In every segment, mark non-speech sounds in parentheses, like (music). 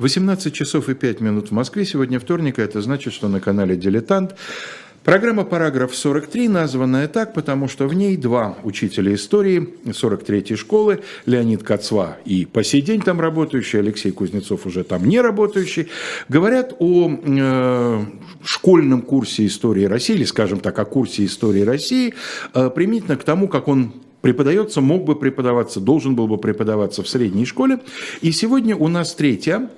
18 часов и 5 минут в Москве. Сегодня вторник, а это значит, что на канале «Дилетант» Программа «Параграф 43» названная так, потому что в ней два учителя истории 43-й школы, Леонид Кацва и по сей день там работающий, Алексей Кузнецов уже там не работающий, говорят о э, школьном курсе истории России, или, скажем так, о курсе истории России, э, применительно к тому, как он преподается, мог бы преподаваться, должен был бы преподаваться в средней школе. И сегодня у нас третья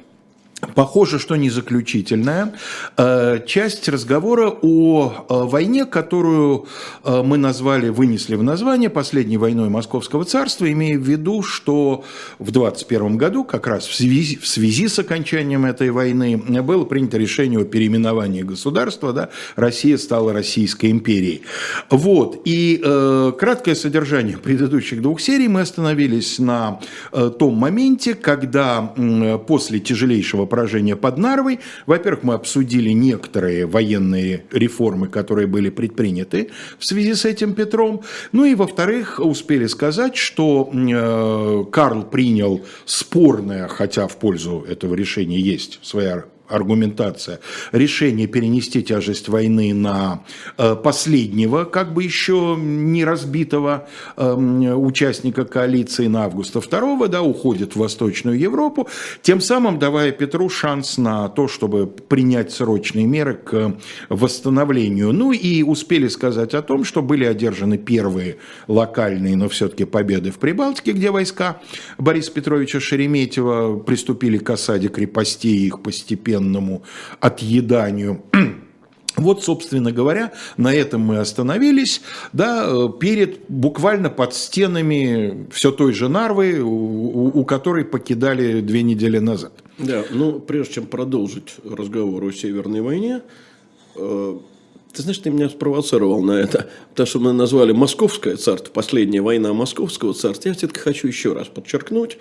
Похоже, что не заключительная. Э, часть разговора о э, войне, которую э, мы назвали, вынесли в название «Последней войной Московского царства», имея в виду, что в 21 году, как раз в связи, в связи с окончанием этой войны, было принято решение о переименовании государства, да, Россия стала Российской империей. Вот, и э, краткое содержание предыдущих двух серий мы остановились на э, том моменте, когда э, после тяжелейшего поражения под Нарвой. Во-первых, мы обсудили некоторые военные реформы, которые были предприняты в связи с этим Петром. Ну и, во-вторых, успели сказать, что э, Карл принял спорное, хотя в пользу этого решения есть своя аргументация, решение перенести тяжесть войны на э, последнего, как бы еще не разбитого эм, участника коалиции на августа 2 да, уходит в Восточную Европу, тем самым давая Петру шанс на то, чтобы принять срочные меры к восстановлению. Ну и успели сказать о том, что были одержаны первые локальные, но все-таки победы в Прибалтике, где войска Бориса Петровича Шереметьева приступили к осаде крепостей, их постепенно постепенному отъеданию. (clears throat) Вот, собственно говоря, на этом мы остановились, да, э, перед, буквально под стенами все той же Нарвы, у, у которой покидали две недели назад. Да, ну, прежде чем продолжить разговор о Северной войне, э, ты знаешь, ты меня спровоцировал на это, потому что мы назвали Московское царство, последняя война Московского царства. Я все-таки хочу еще раз подчеркнуть,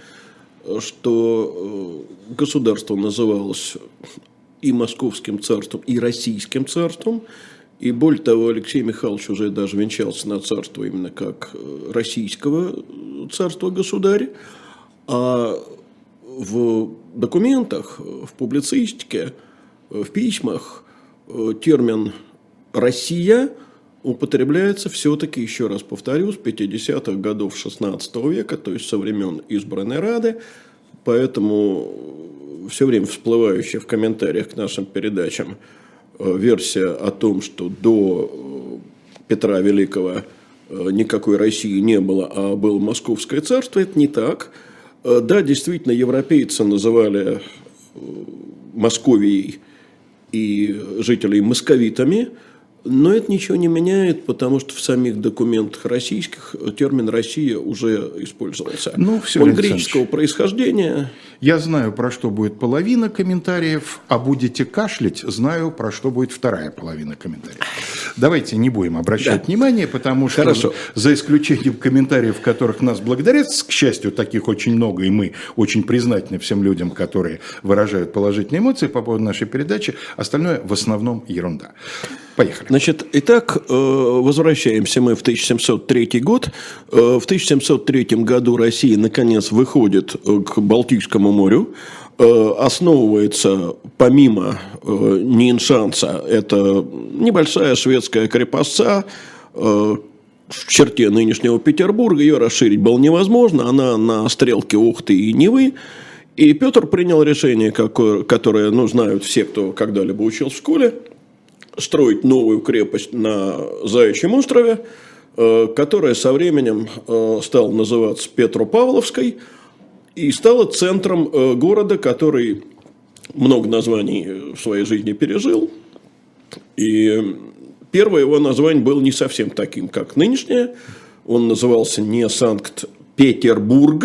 что э, государство называлось и Московским царством, и Российским царством. И более того, Алексей Михайлович уже даже венчался на царство именно как э, российского царства государя. А в документах, в публицистике, в письмах э, термин «Россия» употребляется все-таки, еще раз повторю, с 50-х годов 16 века, то есть со времен избранной Рады, поэтому все время всплывающая в комментариях к нашим передачам э, версия о том, что до э, Петра Великого э, никакой России не было, а было Московское царство, это не так. Да, действительно, европейцы называли Московией и жителей московитами – но это ничего не меняет, потому что в самих документах российских термин «Россия» уже использовался. Ну, все Он греческого происхождения. Я знаю, про что будет половина комментариев, а будете кашлять, знаю, про что будет вторая половина комментариев. Давайте не будем обращать да. внимание, потому что Хорошо. за исключением комментариев, которых нас благодарят, к счастью, таких очень много, и мы очень признательны всем людям, которые выражают положительные эмоции по поводу нашей передачи, остальное в основном ерунда. Поехали. Значит, итак, э, возвращаемся мы в 1703 год. Э, в 1703 году Россия, наконец, выходит э, к Балтийскому морю, основывается, помимо Ниншанса, это небольшая шведская крепостца, в черте нынешнего Петербурга, ее расширить было невозможно, она на стрелке Ухты и Невы, и Петр принял решение, которое ну, знают все, кто когда-либо учил в школе – строить новую крепость на Заячьем острове, э, которая со временем э, стала называться Петропавловской и стала центром э, города, который много названий в своей жизни пережил. И первое его название было не совсем таким, как нынешнее. Он назывался не Санкт-Петербург,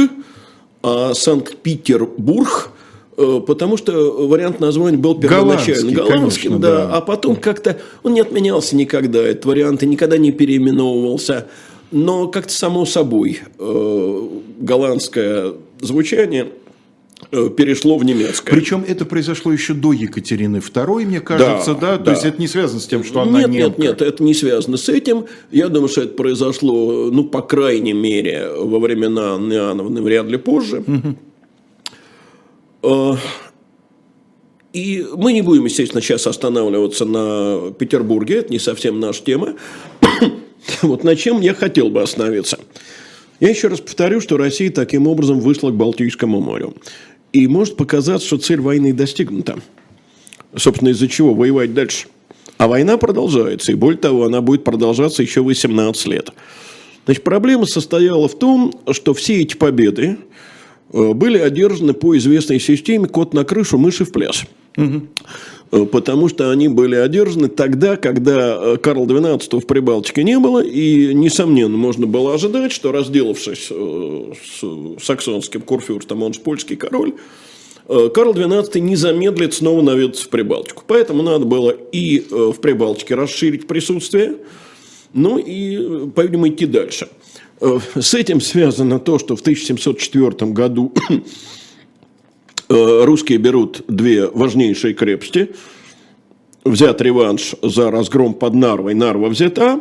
а Санкт-Петербург – потому что вариант названия был первоначально голландским, да, да, а потом как-то он не отменялся никогда, этот вариант и никогда не переименовывался. Но как-то само собой э, голландское звучание э, перешло в немецкое. Причем это произошло еще до Екатерины II, мне кажется, да? да? да. То есть это не связано с тем, что она нет, немка. Нет, нет, это не связано с этим. Я думаю, что это произошло, ну, по крайней мере, во времена Анны Иоанновны, вряд ли позже. Угу. Э, И мы не будем, естественно, сейчас останавливаться на Петербурге, это не совсем наша тема. (coughs) вот на чем я хотел бы остановиться. Я еще раз повторю, что Россия таким образом вышла к Балтийскому морю. И может показаться, что цель войны достигнута. Собственно, из-за чего воевать дальше? А война продолжается, и более того, она будет продолжаться еще 18 лет. Значит, проблема состояла в том, что все эти победы были одержаны по известной системе «кот на крышу, мыши в пляс». Угу. Потому что они были одержаны тогда, когда э, Карл XII в Прибалтике не было, и, несомненно, можно было ожидать, что, разделавшись с саксонским курфюрстом, он же польский король, Карл XII не замедлит снова наведаться в Прибалтику. Поэтому надо было и в Прибалтике расширить присутствие, ну и, по-видимому, идти дальше. Э, с этим связано то, что в 1704 году (clears throat) э, русские берут две важнейшие крепости. Взят реванш за разгром под Нарвой, Нарва взята.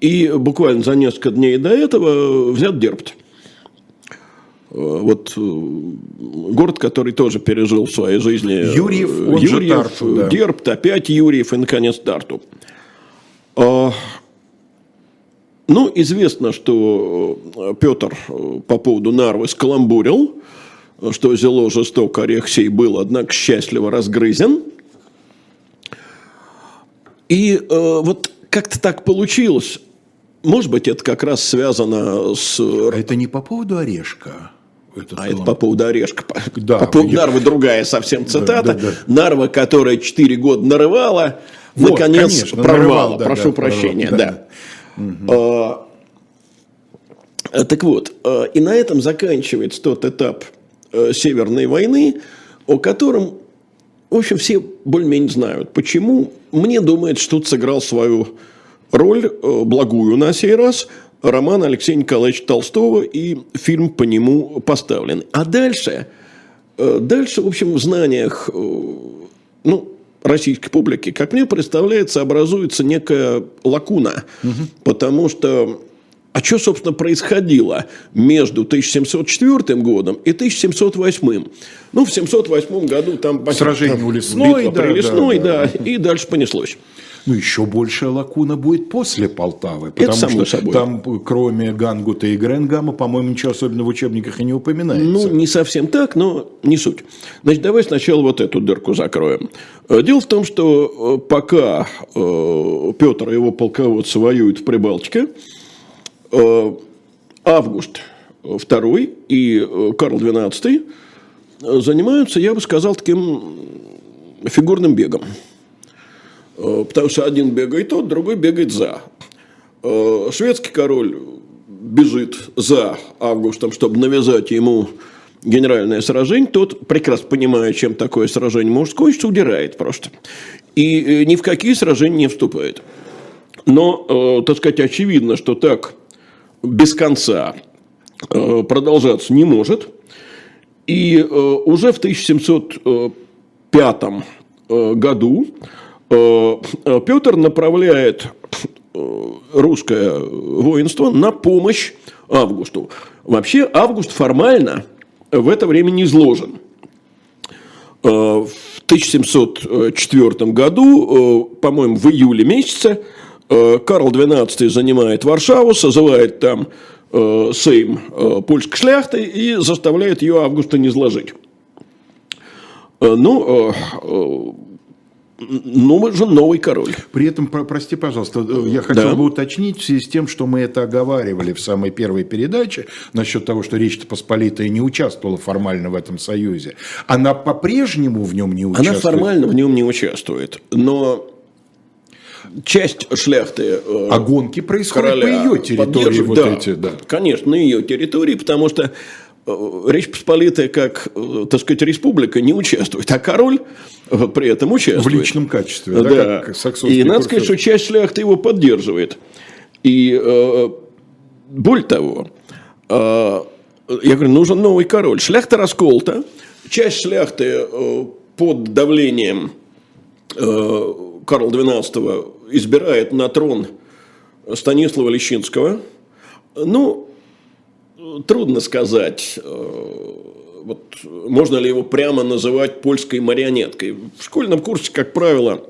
И буквально за несколько дней до этого взят Дербт. Э, вот город, который тоже пережил в своей жизни Юрьев, он Юрьев, же Тарту, да. Дербт, опять Юрьев и, наконец, Тарту. Ну, известно, что э, Петр э, по поводу Нарвы скаламбурил, что зело жестоко орех сей был, однако счастливо разгрызен. И э, вот как-то так получилось. Может быть, это как раз связано с... А это не по поводу орешка? Это а это по поводу орешка. Да, по поводу я... Нарвы другая совсем цитата. Да, да, да. Нарва, которая 4 года нарывала, вот, наконец конечно, прорвала. Нарывал, да, Прошу да, прощения, прорвал, да. да. Угу. Так вот, а, и на этом заканчивается тот этап э, Северной войны, о котором, в общем, все более-менее знают. Почему? Мне думается, что тут сыграл свою роль, э, благую на сей раз, роман Алексея Николаевича Толстого и фильм по нему поставлен. А дальше, дальше, в общем, в знаниях, ну, российской публики, как мне представляется, образуется некая лакуна. Угу. Потому что а что, собственно, происходило между 1704 годом и 1708? Ну, в 708 году там... Сражение у Лесной, битва да, при Лесной, да, да, да, и дальше понеслось. Ну, еще большая лакуна будет после Полтавы. Потому Это само что собой. там, кроме Гангута и Гренгама, по-моему, ничего особенного в учебниках и не упоминается. Ну, не совсем так, но не суть. Значит, давай сначала вот эту дырку закроем. Э, дело в том, что э, пока э, Петр и его полководцы воюют в Прибалтике, Август II и Карл XII занимаются, я бы сказал, таким фигурным бегом. Э, потому что один бегает тот, другой бегает за. Э, шведский король бежит за Августом, чтобы навязать ему генеральное сражение, тот, прекрасно понимая, чем такое сражение может кончиться, удирает просто. И э, ни в какие сражения не вступает. Но, так сказать, очевидно, что так без конца продолжаться не может. И уже в 1705 году Э, э, Петр направляет э, русское воинство на помощь Августу. Вообще Август формально в это время не изложен. В 1704 году, по-моему, в июле месяце, Карл XII занимает Варшаву, созывает там Сейм польской шляхты и заставляет ее Августа не изложить. Ну, нужен новый король. При этом, прости, пожалуйста, э, я хотел да. бы уточнить в связи с тем, что мы это оговаривали в самой первой передаче, насчет того, что Речь Посполитая не участвовала формально в этом союзе. Она по-прежнему в нем не участвует? Она формально в нем не участвует, но часть шляхты э, А гонки происходят по ее территории вот да, эти, да. Конечно, на ее территории, потому что Э, Речь Посполитая, как, э, так сказать, республика, не участвует, а король э, при этом участвует. В личном качестве, да, да. как И надо сказать, что часть шляхты его поддерживает. И более того, я говорю, нужен новый король. Шляхта расколта, часть шляхты под давлением Карла XII избирает на трон Станислава Лещинского. Ну, трудно сказать. Э, вот, можно ли его прямо называть польской марионеткой. В школьном курсе, как правило,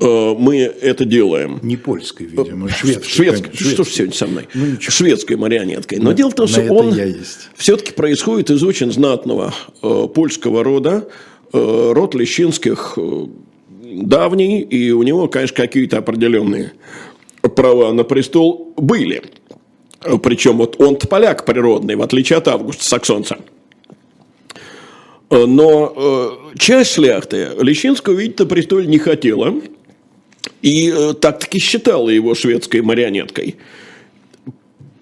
э, мы это делаем. Не польской, видимо, шведской. Шведской. Шведской. Что ж сегодня со мной? Ну, шведской марионеткой. Но, Но дело в том, что он все-таки происходит из очень знатного э, польского рода, э, род Лещинских э, давний, и у него, конечно, какие-то определенные права на престол были. Причем вот он поляк природный, в отличие от Августа Саксонца. Но э, часть шляхты Лещинского видеть на престоле не хотела. И э, так-таки считала его шведской марионеткой.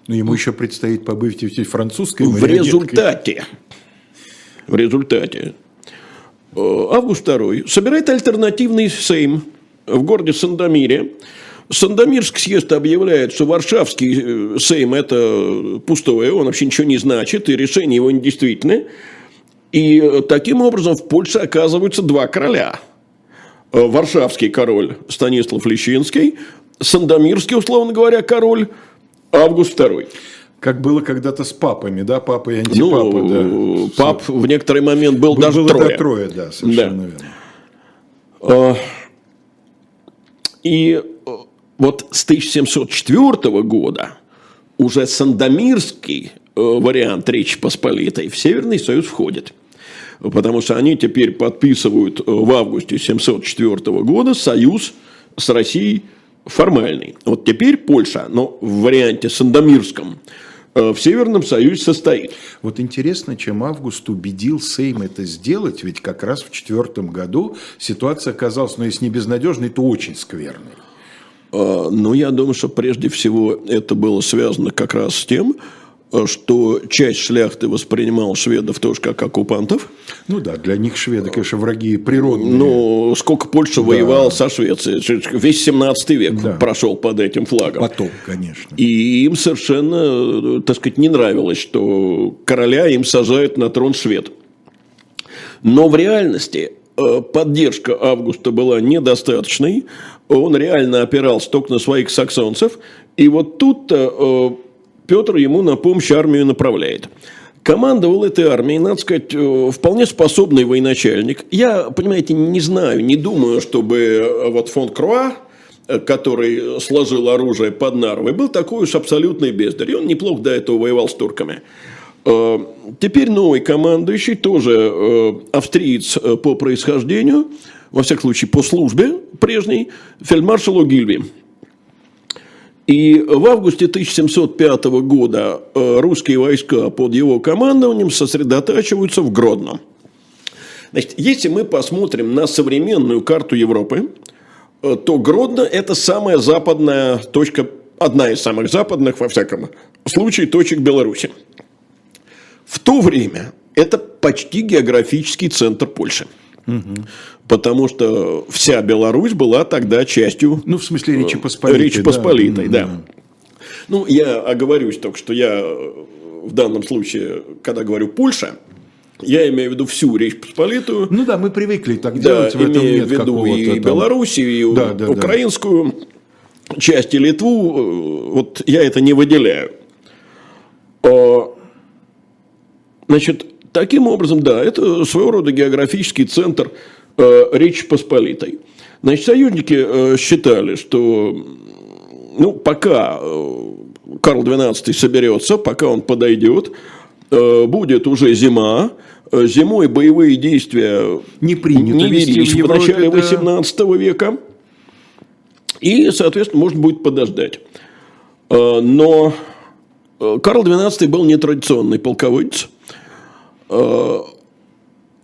Но ему еще предстоит побыть в французской В результате, в результате Август II собирает альтернативный сейм в городе Сандомире, Сандомирский съезд объявляет, что Варшавский э, Сейм – это пустое, он вообще ничего не значит, и решение его недействительны. И э, таким образом в Польше оказываются два короля. Э, Варшавский король Станислав Лещинский, Сандомирский, условно говоря, король Август II. Как было когда-то с папами, да, папа и антипапа. Ну, да. Пап в некоторый момент был, был даже было трое. Трое, да, совершенно да. верно. И вот с 1704 года уже Сандомирский э, вариант Речи Посполитой в Северный Союз входит. Потому что они теперь подписывают э, в августе 704 года союз с Россией формальный. Вот теперь Польша, но в варианте Сандомирском, э, в Северном Союзе состоит. Вот интересно, чем Август убедил Сейм это сделать, ведь как раз в четвертом году ситуация оказалась, ну, если не безнадежной, то очень скверной. А, ну, я думаю, что прежде всего это было связано как раз с тем, что часть шляхты воспринимала шведов тоже как оккупантов. Ну да, для них шведы, конечно, враги природные. Ну, сколько Польша да. воевала со Швецией. Весь 17 век да. прошел под этим флагом. Потом, конечно. И им совершенно, так сказать, не нравилось, что короля им сажают на трон швед. Но в реальности Э, поддержка Августа была недостаточной, он реально опирался только на своих саксонцев, и вот тут-то э, Петр ему на помощь армию направляет. Командовал этой армией, надо сказать, э, вполне способный военачальник. Я, понимаете, не знаю, не думаю, чтобы вот фон Круа, который сложил оружие под Нарвой, был такой уж абсолютный бездарь. И он неплохо до этого воевал с турками. Э, теперь новый командующий, тоже э, австриец э, по происхождению, во всяком случае по службе прежней, фельдмаршал Огильви. И в августе 1705 года русские войска под его командованием сосредотачиваются в Гродно. Значит, если мы посмотрим на современную карту Европы, то Гродно – это самая западная точка, одна из самых западных, во всяком случае, точек Беларуси. В то время это почти географический центр Польши. Угу. Потому что вся Беларусь была тогда частью... Ну, в смысле Речи Посполитой. Речи Посполитой, да. да. Ну, я оговорюсь только, что я в данном случае, когда говорю Польша, я имею в виду всю Речь Посполитую. Ну да, мы привыкли так да, делать. В этом имею в виду и там... Белоруссию, и да, да, украинскую да. часть, и Литву. Вот я это не выделяю. Значит, таким образом, да, это своего рода географический центр э, Речи Посполитой. Значит, союзники э, считали, что ну, пока э, Карл XII соберется, пока он подойдет, э, будет уже зима, зимой боевые действия не, принято не велись в, в начале XVIII века, и, соответственно, можно будет подождать. Но Карл XII был нетрадиционный полководец,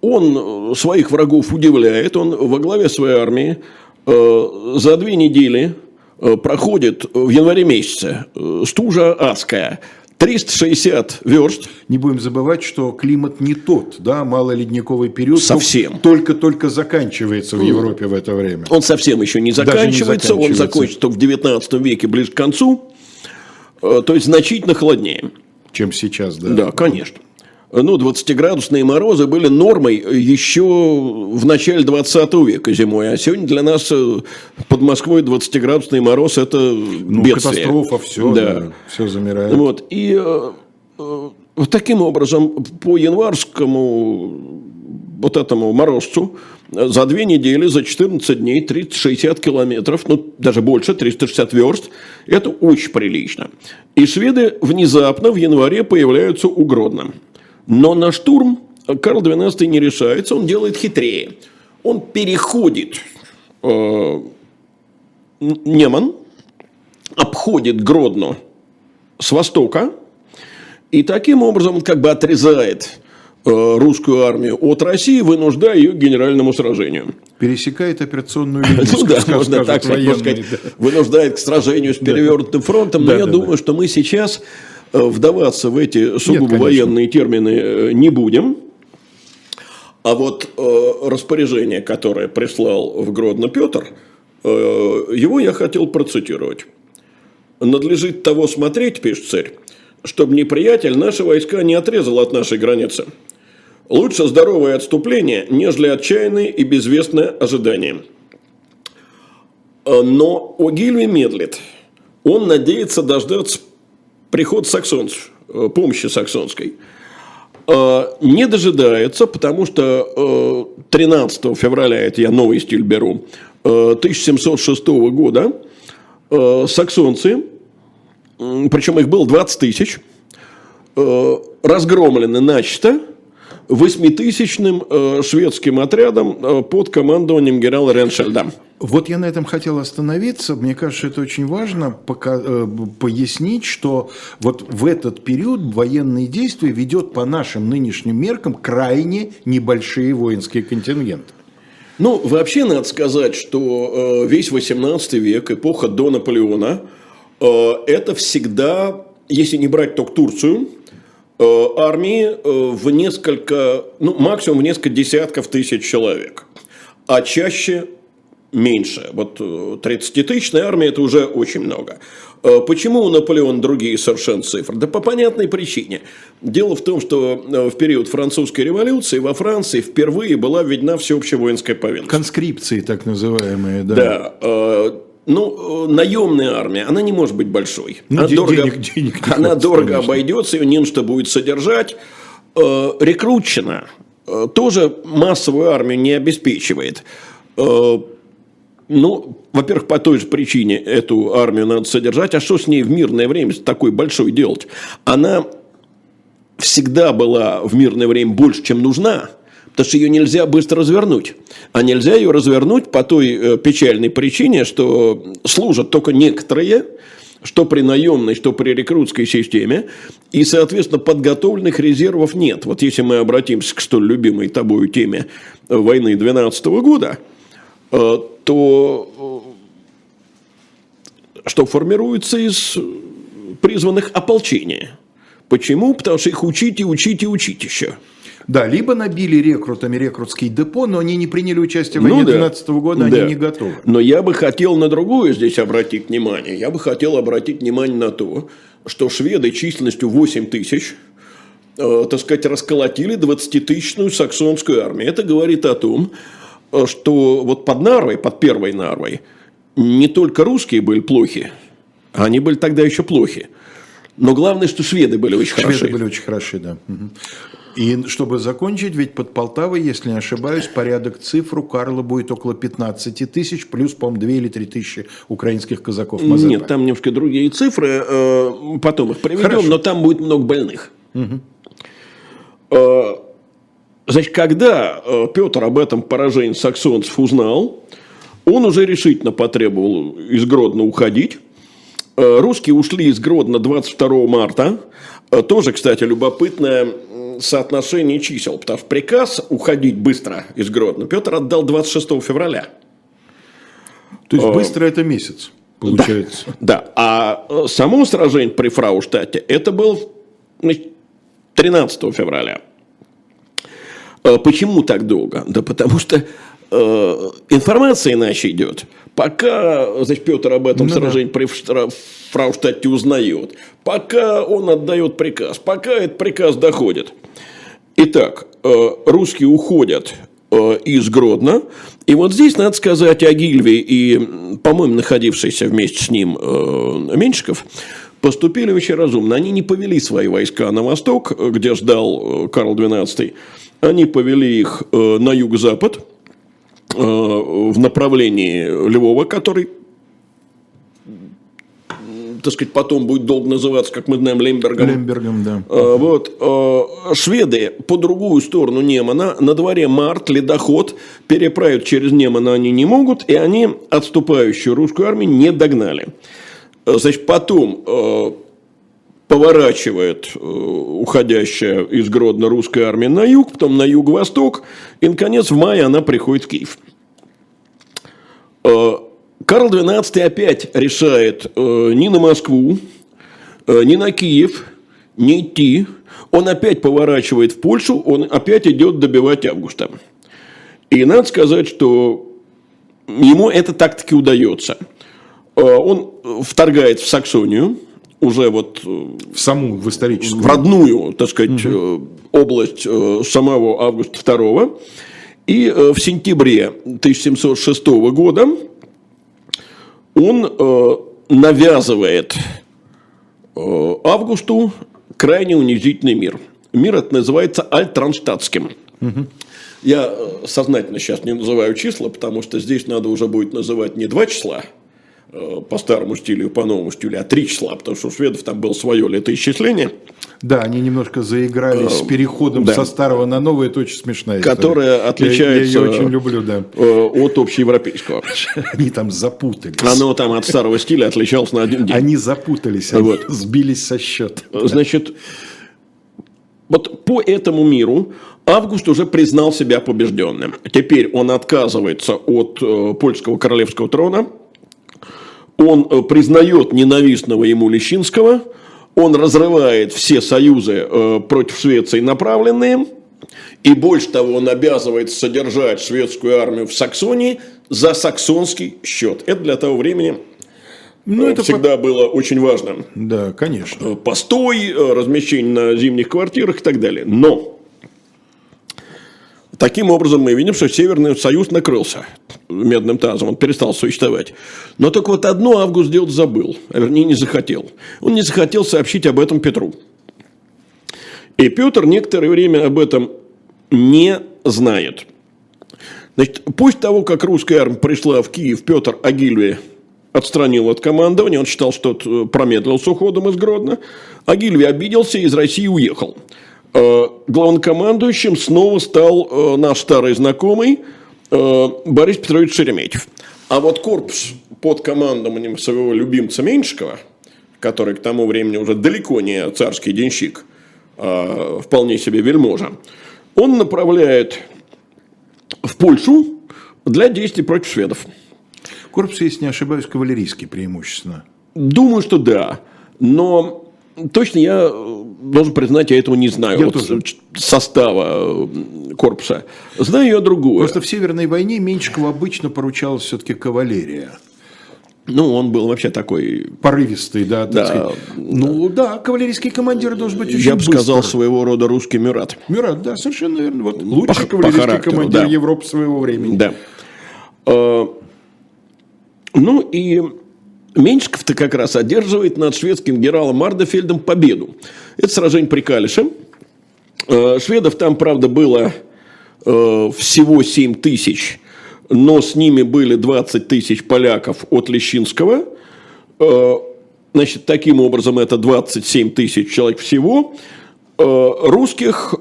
он своих врагов удивляет, он во главе своей армии э, за две недели э, проходит в январе месяце стужа адская, 360 верст. Не будем забывать, что климат не тот, да, малоледниковый период. Совсем. Только-только заканчивается в Европе в это время. Он совсем еще не заканчивается, не заканчивается. он закончится в 19 веке, ближе к концу, то есть значительно холоднее. Чем сейчас, да? Да, конечно ну, 20-градусные морозы были нормой еще в начале 20 века зимой. А сегодня для нас э, под Москвой 20-градусный мороз – это ну, бедствие. катастрофа, все, да. Да, все замирает. Вот, и э, э, таким образом по январскому вот этому морозцу за две недели, за 14 дней 360 километров, ну даже больше, 360 верст, это очень прилично. И шведы внезапно в январе появляются у Гродно. Но на штурм Карл XII не решается, он делает хитрее. Он переходит э, Неман, обходит Гродно с востока, и таким образом он как бы отрезает Э, русскую армию от России, вынуждая ее к генеральному сражению. Пересекает операционную (laughs) линию. Ну да, можно так сказать, вынуждает к сражению с перевернутым фронтом. Но я думаю, что мы сейчас вдаваться в эти сугубо военные термины э, не будем. А вот распоряжение, которое прислал в Гродно Петр, его я хотел процитировать. «Надлежит того смотреть, – пишет царь, – чтобы неприятель наши войска не отрезал от нашей границы, Лучше здоровое отступление, нежели отчаянное и безвестное ожидание. Э, но Огильви медлит. Он надеется дождаться приход саксонцев, э, помощи саксонской. Э, не дожидается, потому что 13 февраля, это я новый стиль беру, 1706 года саксонцы, причем их было 20 тысяч, разгромлены начисто – восьмитысячным э, шведским отрядом э, под командованием генерала Реншельда. Вот я на этом хотел остановиться. Мне кажется, это очень важно пока, э, пояснить, что вот в этот период военные действия ведет по нашим нынешним меркам крайне небольшие воинские контингенты. Ну, вообще надо сказать, что э, весь 18 век, эпоха до Наполеона, э, это всегда, если не брать только Турцию, армии э, в несколько, ну, максимум в несколько десятков тысяч человек, а чаще меньше. Вот 30-тысячная э, армия – это уже очень много. Почему у Наполеона другие совершенно цифры? Да по понятной причине. Дело в том, что в период французской революции во Франции впервые была введена всеобщая воинская повинность. Конскрипции так называемые, да. Да ну, э, наемная армия, она не может быть большой. Ну, она де- дорого, денег, денег (laughs) она хватит, дорого конечно. обойдется, ее не на что будет содержать. Э, рекрутчина э, тоже массовую армию не обеспечивает. Ну, во-первых, по той же причине эту армию надо содержать. А что с ней в мирное время такой большой делать? Она всегда была в мирное время больше, чем нужна – Потому что ее нельзя быстро развернуть. А нельзя ее развернуть по той э, печальной причине, что служат только некоторые, что при наемной, что при рекрутской системе, и, соответственно, подготовленных резервов нет. Вот если мы обратимся к столь любимой тобою теме войны 12 года, э, то э, что формируется из призванных ополчения. Почему? Потому что их учить и учить и учить еще. Да, либо набили рекрутами рекрутские депо, но они не приняли участие в войне Ну да. 12 года, Да. они не готовы. Но я бы хотел на другое здесь обратить внимание. Я бы хотел обратить внимание на то, что шведы численностью 8 тысяч, э, так сказать, расколотили 20-тысячную саксонскую армию. Это говорит о том, э, что вот под Нарвой, под первой Нарвой, не только русские были плохи, они были тогда еще плохи. Но главное, что шведы были очень Шведы хороши. были очень хороши, да. Мгм. И чтобы закончить, ведь под Полтавой, если не ошибаюсь, порядок цифр у Карла будет около 15 тысяч, плюс, по-моему, 2 или 3 тысячи украинских казаков. Мазепа. Нет, там немножко другие цифры, э, потом их приведем, Хорошо. но там будет много больных. Э, Значит, когда э, Петр об этом поражении саксонцев узнал, он уже решительно потребовал из Гродно уходить. Русские ушли из Гродно 22 марта. Тоже, кстати, любопытное соотношение чисел, потому что приказ уходить быстро из Гродно Петр отдал 26 февраля. То есть быстро это месяц, получается. Да, а э, само сражение при Фрауштадте, это был значит, 13 февраля. Э, Почему так долго? Да потому что э, информация иначе идет. Пока значит, Петр об этом Ну да. сражении при Фштра- Фрауштадте узнает, пока он отдает приказ, пока этот приказ доходит. Итак, э, русские уходят э, из Гродно. И вот здесь надо сказать о Гильве и, по-моему, находившийся вместе с ним э, Меньшиков, поступили очень разумно. Они не повели свои войска на восток, где ждал Карл XII. Они повели их на юго-запад, в направлении Львова, который так сказать, потом будет долго называться, как мы знаем, Лембергом. Лембергом, да. А, вот. А, шведы по другую сторону Немана, на дворе март, ледоход, переправить через Немана они не могут, и они отступающую русскую армию не догнали. Значит, потом поворачивает уходящая из Гродно русская армия на юг, потом на юго-восток, и, наконец, в мае она приходит в Киев. Карл XII опять решает э, ни на Москву, э, ни на Киев не идти. Он опять поворачивает в Польшу, он опять идет добивать Августа. И надо сказать, что ему это так-таки удается. Э, он вторгает в Саксонию, уже вот... Э, в саму, в историческую. В родную, так сказать, угу. область самого Августа II. И в сентябре 1706 года он э, навязывает э, Августу крайне унизительный мир. Мир это называется альтранштадтским. Угу. Я э, сознательно сейчас не называю числа, потому что здесь надо уже будет называть не два числа, Э, по старому стилю и по новому стилю, а три числа, потому что у шведов там было свое летоисчисление. Да, они немножко заигрались с э, переходом да. со старого на новое, это очень смешная история. Которая отличается я, я ее очень люблю, да. Э, от общеевропейского. (laughs) Они там запутались. Оно там от старого стиля отличалось на один день. Они запутались, они вот. сбились со счета. Значит, вот по этому миру Август уже признал себя побежденным. Теперь он отказывается от польского королевского трона – он э, признает ненавистного ему Лещинского, он разрывает все союзы э, против Швеции направленные, и больше того, он обязывает содержать шведскую армию в Саксонии за саксонский счет. Это для того времени ну, это всегда по... было очень важно. Да, конечно. Э, постой, размещение на зимних квартирах и так далее. Но Таким образом, мы видим, что Северный Союз накрылся медным тазом, он перестал существовать. Но только вот одно Август сделать забыл, а вернее не захотел. Он не захотел сообщить об этом Петру. И Петр некоторое время об этом не знает. Значит, после того, как русская армия пришла в Киев, Петр Агильве отстранил от командования, он считал, что промедлил с уходом из Гродно. Агильве обиделся и из России уехал. Э, главнокомандующим снова стал э, наш старый знакомый э, Борис Петрович Шереметьев. А вот корпус под командованием своего любимца Меньшикова, который к тому времени уже далеко не царский денщик, а вполне себе вельможа, он направляет в Польшу для действий против шведов. Корпус, если не ошибаюсь, кавалерийский преимущественно. Думаю, что да. Но точно я должен признать, я этого не знаю. Я вот тоже. Состава э, корпуса. Знаю я другую. Просто в Северной войне Меньшикову обычно поручалась все-таки кавалерия. Ну, он был вообще такой... Порывистый, да. да. Сказать. Ну, да, кавалерийский командир должен быть очень Я бы сказал, своего рода русский Мюрат. Мюрат, да, совершенно верно. Вот лучший по, кавалерийский по командир да. Европы своего времени. Да. Э, ну, и Меньшиков-то как раз одерживает над шведским генералом Мардефельдом победу. Это сражение при Калише. Э, шведов там, правда, было э, всего 7 тысяч, но с ними были 20 тысяч поляков от Лещинского. Э, значит, таким образом, это 27 тысяч человек всего. Русских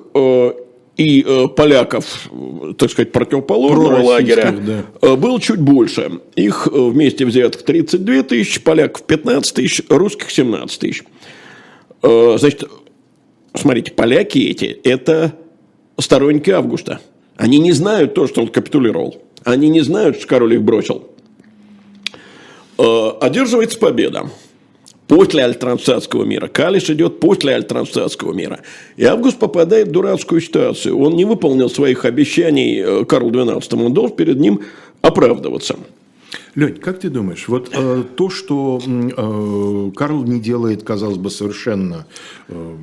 и э, поляков, так сказать, противоположного лагеря да. э, было чуть больше. Их э, вместе взятых 32 тысячи, поляков 15 тысяч, русских 17 тысяч. Э, значит, смотрите, поляки эти – это сторонники Августа. Они не знают то, что он капитулировал. Они не знают, что король их бросил. Э, одерживается победа после альтранцатского мира. Калиш идет после альтранцатского мира. И Август попадает в дурацкую ситуацию. Он не выполнил своих обещаний э, Карлу XII. Он должен перед ним оправдываться. Лень, как ты думаешь, вот э, то, что э, Карл не делает, казалось бы, совершенно э,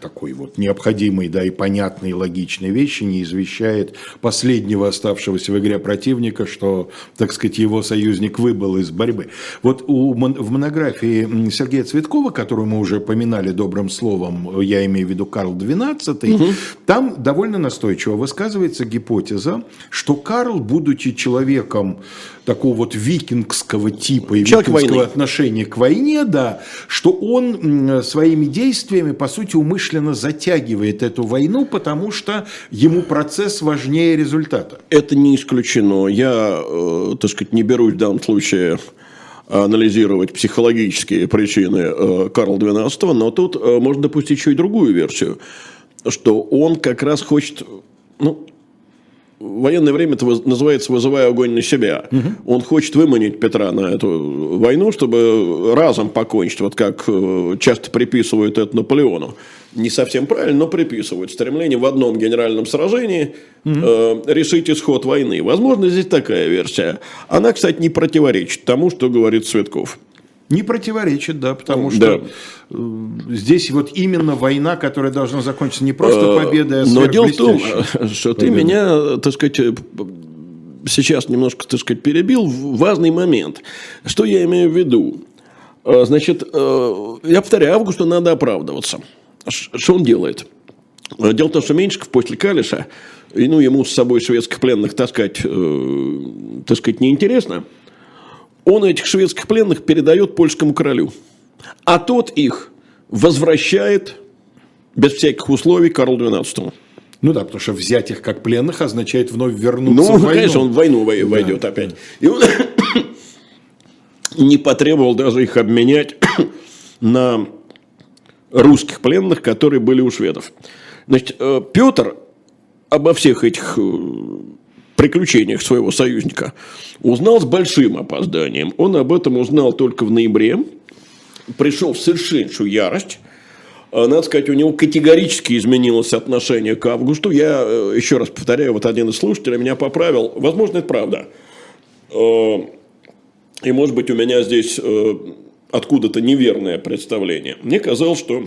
такой вот необходимой, да, и понятной, и логичной вещи, не извещает последнего оставшегося в игре противника, что, так сказать, его союзник выбыл из борьбы. Вот у, в монографии Сергея Цветкова, которую мы уже поминали добрым словом, я имею в виду Карл XII, угу. там довольно настойчиво высказывается гипотеза, что Карл, будучи человеком такого вот викингского типа и Человек викингского войны. отношения к войне, да, что он своими действиями, по сути, умышленно затягивает эту войну, потому что ему процесс важнее результата. Это не исключено. Я, э, так сказать, не берусь в данном случае анализировать психологические причины э, Карла XII, но тут э, можно допустить еще и другую версию, что он как раз хочет, ну, военное время это называется «вызывая огонь на себя». Угу. Он хочет выманить Петра на эту войну, чтобы разом покончить, вот как э, часто приписывают это Наполеону. Не совсем правильно, но приписывают. Стремление в одном генеральном сражении угу. э, решить исход войны. Возможно, здесь такая версия. Она, кстати, не противоречит тому, что говорит Цветков. Не противоречит, да, потому что да. Э, здесь вот именно война, которая должна закончиться не просто э, победой, а Но дело в том, что ты меня, так сказать, э, сейчас немножко, так сказать, перебил важный момент. Что я имею в виду? Значит, я повторяю, Августу надо оправдываться. Что он делает? Дело в том, что Меньшиков после Калиша, и, ну, ему с собой шведских пленных таскать, э, так сказать, неинтересно – он этих шведских пленных передает польскому королю. А тот их возвращает без всяких условий Карлу XII. Ну да, потому что взять их как пленных означает вновь вернуться ну, в войну. Ну, конечно, он в войну войдет да. опять. И он (coughs) не потребовал даже их обменять (coughs) на русских пленных, которые были у шведов. Значит, э, Петр обо всех этих э, приключениях своего союзника, узнал с большим опозданием. Он об этом узнал только в ноябре, пришел в совершеннейшую ярость. А, надо сказать, у него категорически изменилось отношение к августу. Я э, еще раз повторяю, вот один из слушателей меня поправил. Возможно, это правда. А, и, может быть, у меня здесь э, откуда-то неверное представление. Мне казалось, что...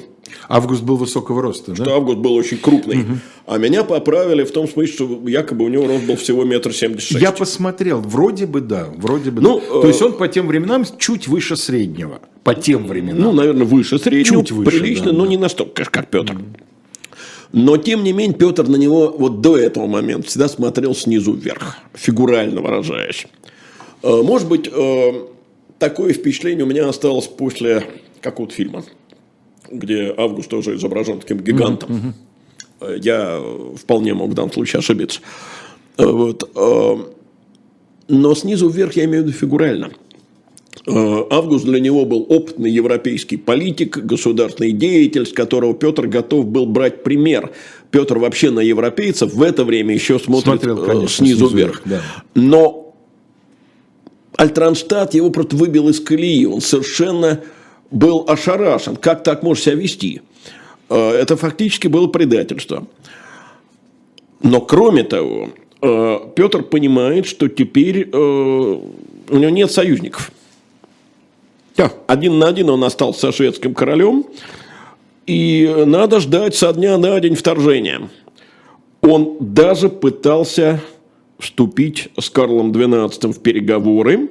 Август был высокого роста, что да? Август был очень крупный. Угу. А меня поправили в том смысле, что якобы у него рост был всего метр семьдесят шесть. Я посмотрел, вроде бы да, вроде бы ну, да. То есть, он по тем временам чуть выше среднего. По тем временам. Ну, наверное, выше среднего. Чуть выше, Прилично, да, но да. не настолько, как Петр. Угу. Но, тем не менее, Петр на него вот до этого момента всегда смотрел снизу вверх, фигурально выражаясь. Э, может быть, э, такое впечатление у меня осталось после какого-то фильма, где Август тоже изображен таким гигантом. Mm-hmm. Я вполне мог в данном случае ошибиться. Вот. Э, но снизу вверх я имею в виду фигурально. Э, Август для него был опытный европейский политик, государственный деятель, с которого Петр готов был брать пример. Петр вообще на европейцев в это время еще смотрит Смотрел, конечно, снизу, снизу вверх. Да. Но Альтранштадт его просто выбил из колеи. Он совершенно был ошарашен. Как так может себя вести? Э, это фактически было предательство. Но кроме того, э, Петр понимает, что теперь э, у него нет союзников. Да. Один на один он остался со шведским королем, и надо ждать со дня на день вторжения. Он даже пытался вступить с Карлом XII в переговоры,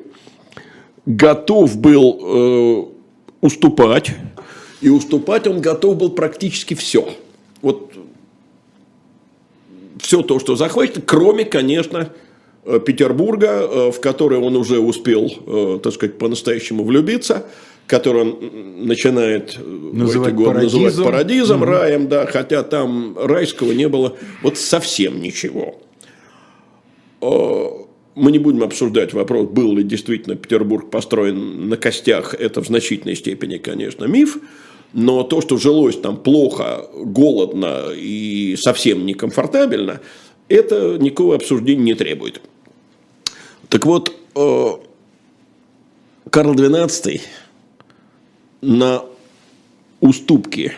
готов был э, уступать, и уступать он готов был практически все. Вот все то, что захватит, кроме, конечно, э, Петербурга, э, в который он уже успел, э, так сказать, по-настоящему влюбиться, который он начинает называть в эти годы парадизом. называть парадизом, угу. раем, да, хотя там райского не было вот совсем ничего. Э, мы не будем обсуждать вопрос, был ли действительно Петербург построен на костях, это в значительной степени, конечно, миф. Но то, что жилось там плохо, голодно и совсем некомфортабельно, это никакого обсуждения не требует. Так вот, э, Карл XII на уступки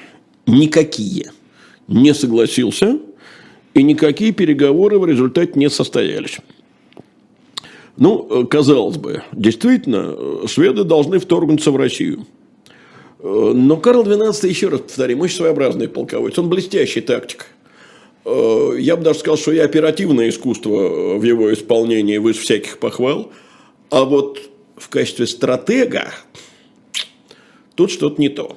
никакие не согласился – и никакие переговоры в результате не состоялись. Ну, казалось бы, действительно, шведы должны вторгнуться в Россию. Но Карл XII, еще раз повторим, очень своеобразный полководец. Он блестящий тактик. Я бы даже сказал, что и оперативное искусство в его исполнении выше всяких похвал. А вот в качестве стратега тут что-то не то.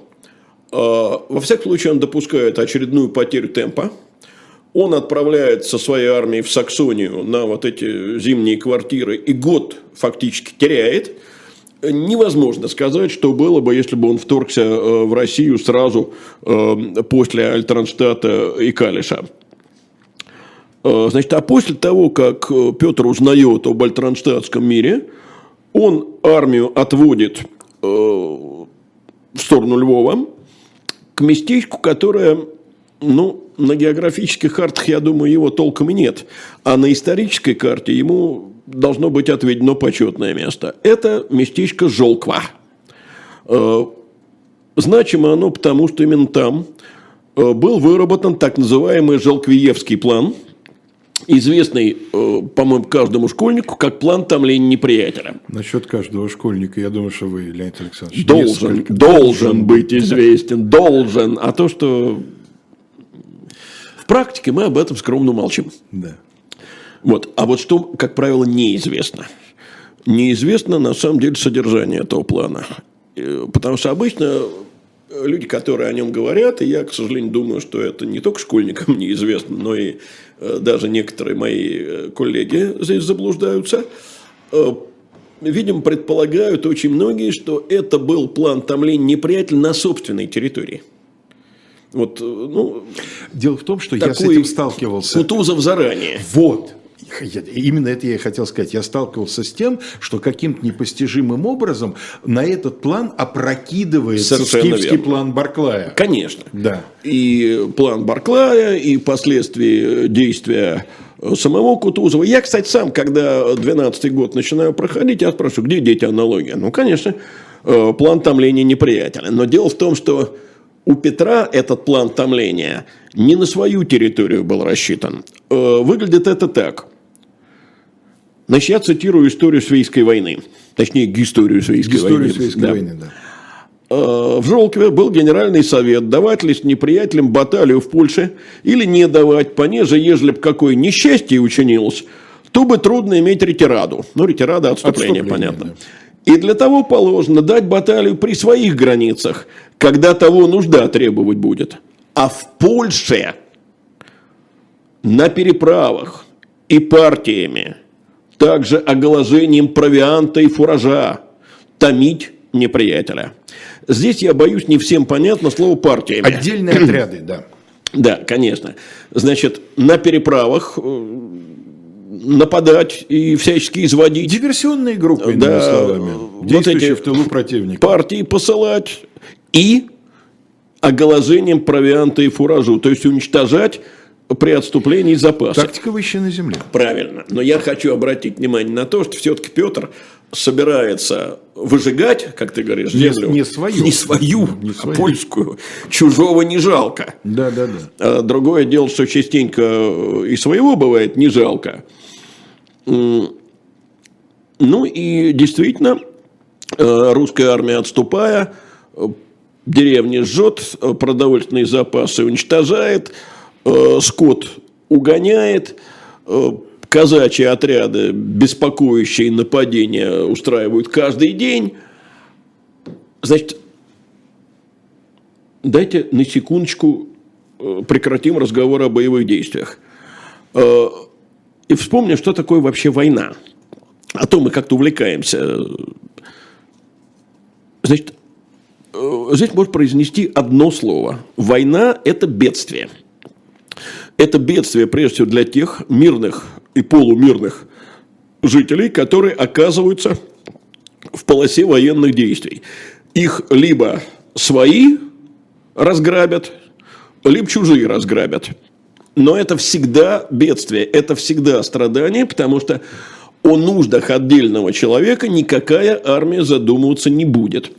Во всяком случае, он допускает очередную потерю темпа – он отправляет со своей армией в Саксонию на вот эти зимние квартиры и год фактически теряет. Невозможно сказать, что было бы, если бы он вторгся э, в Россию сразу э, после Альтранштадта и Калиша. Э, значит, а после того, как Петр узнает об Альтранштадтском мире, он армию отводит в сторону Львова к местечку, которое ну, на географических картах, я думаю, его толком и нет. А на исторической карте ему должно быть отведено почетное место. Это местечко Жолква. Э, значимо оно потому, что именно там э, был выработан так называемый Жолквиевский план, известный, э, по-моему, каждому школьнику, как план томления неприятеля. Насчет каждого школьника, я думаю, что вы, Леонид Александрович, должен, должен быть известен, должен. А то, что в практике мы об этом скромно молчим. Да. Вот. А вот что, как правило, неизвестно. Неизвестно на самом деле содержание этого плана. Э, потому что обычно люди, которые о нем говорят, и я, к сожалению, думаю, что это не только школьникам (laughs) неизвестно, но и э, даже некоторые мои э, коллеги здесь заблуждаются, видимо, предполагают очень многие, что это был план томления неприятеля на собственной территории – вот, э, ну, Дело в том, что я с этим сталкивался. Кутузов заранее. Вот. Именно это я и хотел сказать. Я сталкивался с тем, что каким-то непостижимым образом на этот план опрокидывается Совершенно скифский верно. план Барклая. Конечно. Да. И план Барклая, и последствия действия самого Кутузова. Я, кстати, сам, когда 12-й год начинаю проходить, я спрашиваю, где дети аналогия? Ну, конечно, э, план томления неприятеля. Но дело в том, что у Петра этот план томления не на свою территорию был рассчитан. Э, выглядит это так. Значит, я цитирую историю Свейской войны. Точнее, историю Свейской историю войны. Свейской да. войны, да. Э, в Жолкове был генеральный совет, давать ли с неприятелем баталию в Польше или не давать, понеже, ежели бы какое несчастье учинилось, то бы трудно иметь ретираду. Ну, ретирада отступление, отступление понятно. Да. И для того положено дать баталию при своих границах, когда того нужда требовать будет. А в Польше на переправах и партиями, также оголожением провианта и фуража, томить неприятеля. Здесь, я боюсь, не всем понятно слово партиями. Отдельные отряды, да. Да, конечно. Значит, на переправах э, нападать и всячески изводить. Диверсионные группы, да, словами, вот эти в тылу противника. Партии посылать и оголожением провианта и фуражу, то есть уничтожать при отступлении запасы. Тактика выше на земле. Правильно. Но я хочу обратить внимание на то, что все-таки Петр собирается выжигать, как ты говоришь, землю. Не, не свою. Не свою, не а свою. польскую. Чужого не жалко. Да, да, да. А другое дело, что частенько и своего бывает не жалко. Ну и действительно, э, русская армия, отступая, э, деревни жжет, э, продовольственные запасы уничтожает, скот угоняет, казачьи отряды, беспокоящие нападения, устраивают каждый день. Значит, дайте на секундочку прекратим разговор о боевых действиях и вспомним, что такое вообще война. А то мы как-то увлекаемся. Значит, э, здесь можно произнести одно слово. Война – это бедствие. Это бедствие, прежде всего, для тех мирных и полумирных жителей, которые оказываются в полосе военных действий. Их либо свои разграбят, либо чужие разграбят. Но это всегда бедствие, это всегда страдание, потому что о нуждах отдельного человека никакая армия задумываться не будет.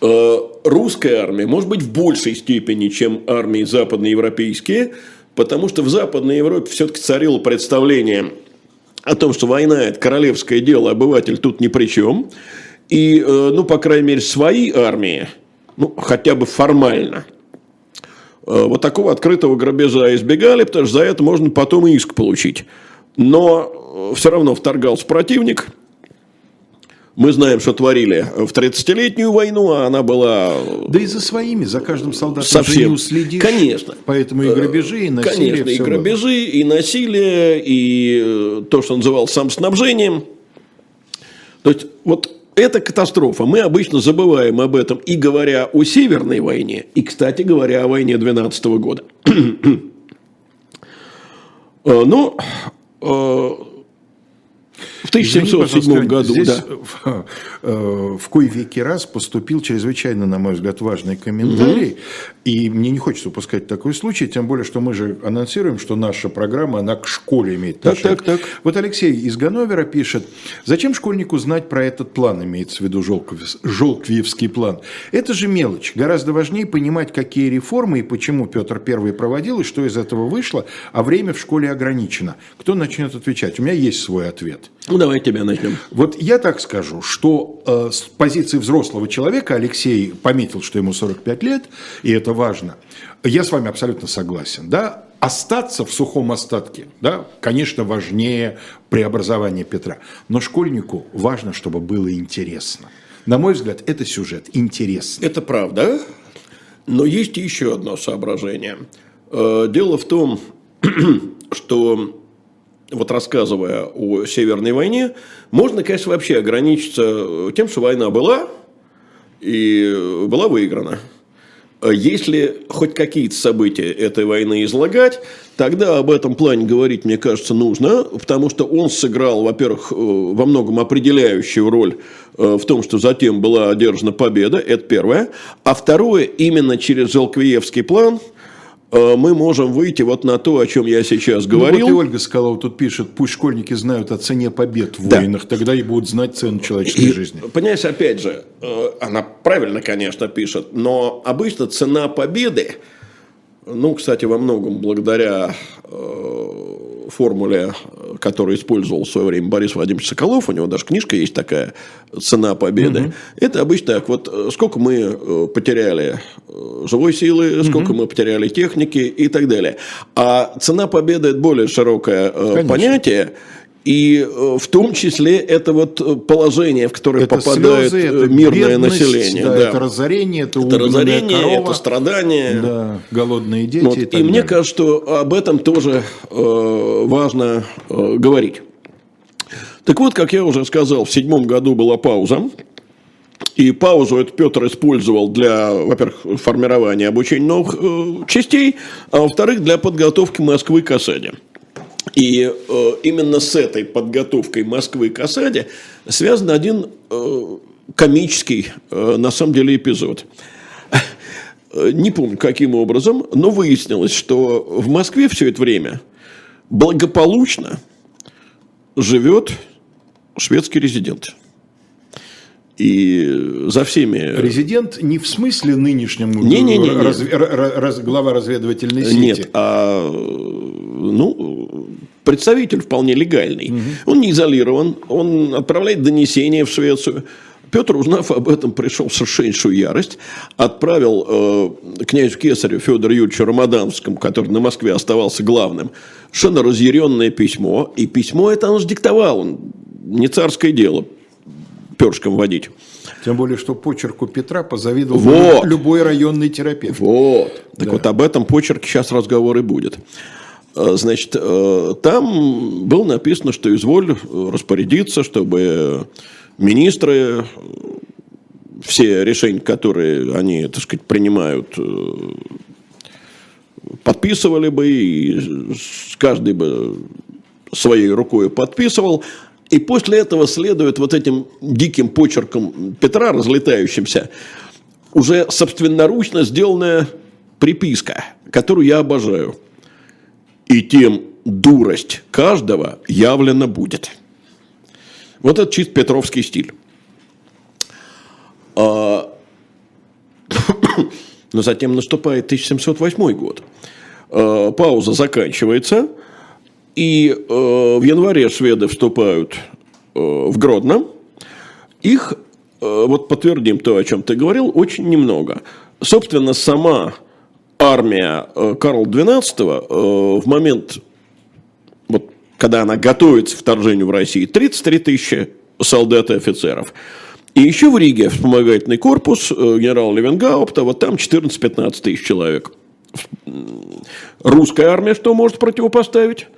Э, русская армия может быть в большей степени, чем армии западноевропейские, потому что в Западной Европе все-таки царило представление о том, что война – это королевское дело, обыватель тут ни при чем. И, э, ну, по крайней мере, свои армии, ну, хотя бы формально, вот такого открытого грабежа избегали, потому что за это можно потом иск получить. Но все равно вторгался противник – мы знаем, что творили в 30-летнюю войну, а она была... Да и за своими, за каждым солдатом совсем. не уследишь. Конечно. Поэтому и грабежи, и насилие. Конечно, и грабежи, было. и насилие, и э, то, что называл сам снабжением. То есть, вот это катастрофа. Мы обычно забываем об этом и говоря о Северной войне, и, кстати говоря, о войне 12 года. Э, (clears throat) ну, э, в 1707 году, здесь да. В, э, в кой веки раз поступил чрезвычайно, на мой взгляд, важный комментарий. Угу. И мне не хочется упускать такой случай, тем более, что мы же анонсируем, что наша программа, она к школе имеет так, так, так. Вот Алексей из Ганновера пишет, зачем школьнику знать про этот план, имеется в виду Жолквиевский план. Это же мелочь. Гораздо важнее понимать, какие реформы и почему Петр I проводил, и что из этого вышло, а время в школе ограничено. Кто начнет отвечать? У меня есть свой ответ. Ну, давай тебя начнем. Вот я так скажу, что э, с позиции взрослого человека Алексей пометил, что ему 45 лет, и это важно. Я с вами абсолютно согласен, да? Остаться в сухом остатке, да, конечно, важнее преобразования Петра. Но школьнику важно, чтобы было интересно. На мой взгляд, это сюжет интересный. Это правда, но есть еще одно соображение. Э, дело в том, (clears throat) что вот рассказывая о Северной войне, можно, конечно, вообще ограничиться тем, что война была и была выиграна. Если хоть какие-то события этой войны излагать, тогда об этом плане говорить, мне кажется, нужно, потому что он сыграл, во-первых, во многом определяющую роль в том, что затем была одержана победа, это первое. А второе, именно через Желквиевский план – Э, мы можем выйти вот на то, о чем я сейчас говорил. Ну, вот и Ольга Скалова тут пишет, пусть школьники знают о цене побед в да. войнах, тогда и будут знать цену человеческой и, жизни. Понимаешь, опять же, э, она правильно, конечно, пишет, но обычно цена победы, ну, кстати, во многом благодаря э, формуле, которую использовал в свое время Борис Владимирович Соколов, у него даже книжка есть такая «Цена победы». Угу. Это обычно так, вот э, сколько мы э, потеряли э, живой силы, сколько угу. мы потеряли техники и так далее. А цена победы – это более широкое Конечно. понятие, и в том числе это вот положение, в которое это попадает слезы, это мирное население. Да, да. Это разорение, это, это разорение, корова, это страдание. Да, голодные дети. Вот. И, и мне кажется, что об этом тоже э, важно э, говорить. Так вот, как я уже сказал, в седьмом году была пауза. И паузу этот Петр использовал для, во-первых, формирования обучения новых э, частей, а во-вторых, для подготовки Москвы к осаде. И э, именно с этой подготовкой Москвы к осаде связан один э, комический, э, на самом деле, эпизод. (laughs) Не помню, каким образом, но выяснилось, что в Москве все это время благополучно живет шведский резидент. И за всеми... Резидент не в смысле нынешнем не, не, не, не. Раз, раз, глава разведывательной сети. Нет, а ну, представитель вполне легальный. Угу. Он не изолирован, он отправляет донесения в Швецию. Петр, узнав об этом, пришел в совершеннейшую ярость, отправил э, князю Кесарю Федору Юрьевичу Рамадановскому, который на Москве оставался главным, совершенно разъяренное письмо. И письмо это он же диктовал, он, не царское дело, перышком водить. Тем более, что почерку Петра позавидовал вот. любой районный терапевт. Вот. Так да. вот об этом почерке сейчас разговор и будет. Э, значит, э, там было написано, что изволь распорядиться, чтобы министры все решения, которые они, так сказать, принимают, э, подписывали бы, и каждый бы своей рукой подписывал. И после этого следует вот этим диким почерком Петра, разлетающимся, уже собственноручно сделанная приписка, которую я обожаю – и тем дурость каждого явлена будет. Вот это чисто петровский стиль. А... (coughs) Но затем наступает 1708 год. А, пауза заканчивается, И э, в январе шведы вступают э, в Гродно. Их, э, вот подтвердим то, о чем ты говорил, очень немного. Собственно, сама армия э, Карла XII э, в момент, вот, когда она готовится к вторжению в Россию, 33 тысячи солдат и офицеров. И еще в Риге вспомогательный корпус э, генерала Левенгаупта, вот там 14-15 тысяч человек. Русская армия что может противопоставить?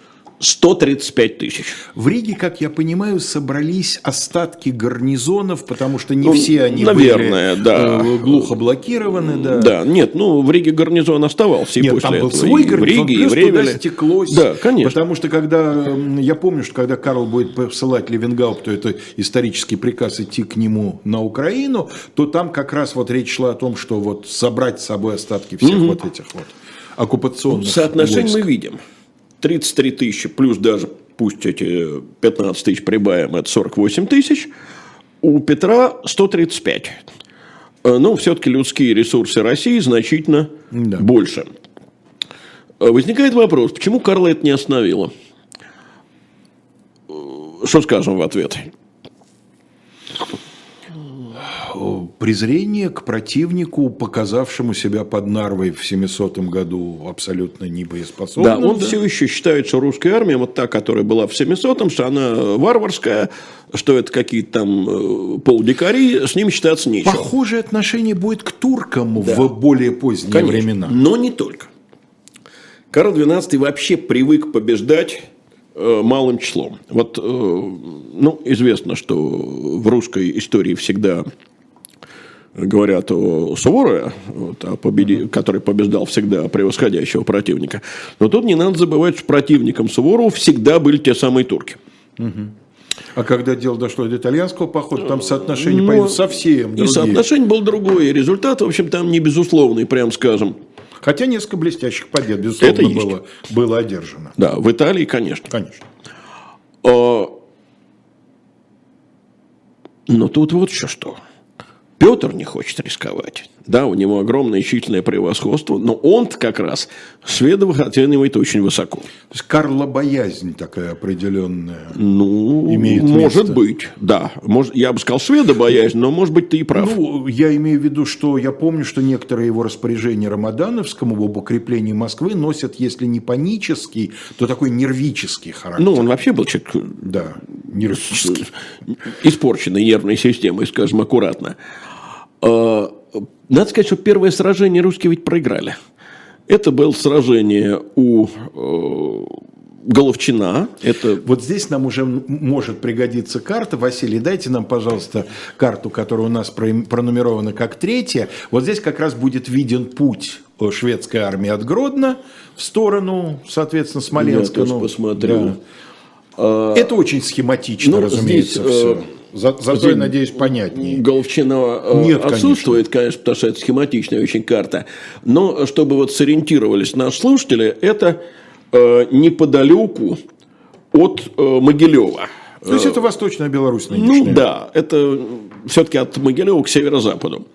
135 тысяч. В Риге, как я понимаю, собрались остатки гарнизонов, потому что не Ну, все они наверное, были да. э, глухо блокированы. Да. Да, нет, ну в Риге гарнизон оставался и Нет, после там был этого. свой И в гарнизон, Риге, и в туда Ревеле. стеклось. Да, конечно. Потому что когда, я помню, что когда Карл будет посылать Левенгаупту, это исторический приказ идти к нему на Украину, то там как раз вот речь шла о том, что вот собрать с собой остатки всех вот этих вот оккупационных Соотношение войск. мы видим. 33 тысячи, плюс даже пусть эти 15 тысяч прибавим, это 48 тысяч. У Петра 135. Э, Ну, все-таки людские ресурсы России значительно Да. больше. Э, Возникает вопрос, почему Карла это не остановило? Э, Что скажем в ответ? Презрение к противнику, показавшему себя под Нарвой в 700 году абсолютно Да, небоеспособным. он все еще считает, что русская армия, вот та, которая была в 700-м, что она варварская, что это какие-то там э, полдикари, с ним считаться нечего. Похожее отношение будет к туркам Да. в более поздние Конечно. времена. Но не только. Карл XII вообще привык побеждать э, малым числом. Вот, э, ну, известно, что в русской истории всегда говорят о Суворове, вот, о победе, который побеждал всегда превосходящего противника. Но тут не надо забывать, что противником Суворова всегда были те самые турки. А когда дело дошло до итальянского похода, там соотношение Ну, совсем И другие. соотношение было другое, и результат, в общем, там не безусловный, прям скажем. Хотя несколько блестящих побед, безусловно, Это есть. было, было одержано. Да, в Италии, конечно. Конечно. А, Но тут вот еще что. Петр не хочет рисковать. Да, у него огромное численное превосходство, но он как раз шведов оценивает очень высоко. То есть Карла боязнь такая определенная. Ну, Имеет может место. быть, да. Может, я бы сказал, шведа боязнь, но, может быть, ты и прав. Ну, я имею в виду, что я помню, что некоторые его распоряжения Рамадановскому об укреплении Москвы носят, если не панический, то такой нервический характер. Ну, он вообще был человек да, нервический. испорченной нервной системой, скажем аккуратно. А, Надо сказать, что первое сражение русские ведь проиграли. Это было сражение у э, Головчина. Это Вот здесь нам уже может пригодиться карта. Василий, дайте нам, пожалуйста, карту, которая у нас про- пронумерована как третья. Вот здесь как раз будет виден путь э, шведской армии от Гродно в сторону, соответственно, Смоленска. Я тоже Ну, посмотрю. да. Это очень схематично, ну, разумеется, здесь, э, все. зато, здесь я надеюсь, понятнее. Головчина э, Нет, отсутствует, конечно. потому что это схематичная очень карта. Но чтобы вот сориентировались наши слушатели, это э, неподалеку от э, Могилева. То есть это Восточная Беларусь Ну нынешняя. да, это все-таки от Могилева к северо-западу.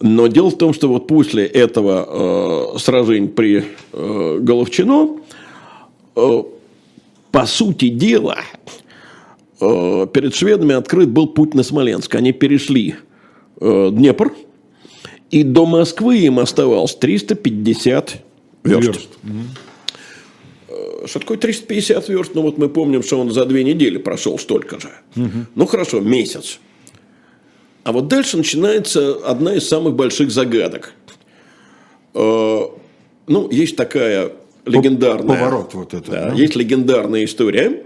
Но дело в том, что вот после этого э, сражения при э, Головчино, э, по сути дела, перед шведами открыт был путь на Смоленск. Они перешли э, Днепр, и до Москвы им оставалось 350 верст. Верст. Что такое 350 верст? Ну вот мы помним, что он за две недели прошел столько же. Ну хорошо, месяц. А вот дальше начинается одна из самых больших загадок. Э, Ну, есть такая легендарная... Поворот вот этот. Да, да? есть легендарная история.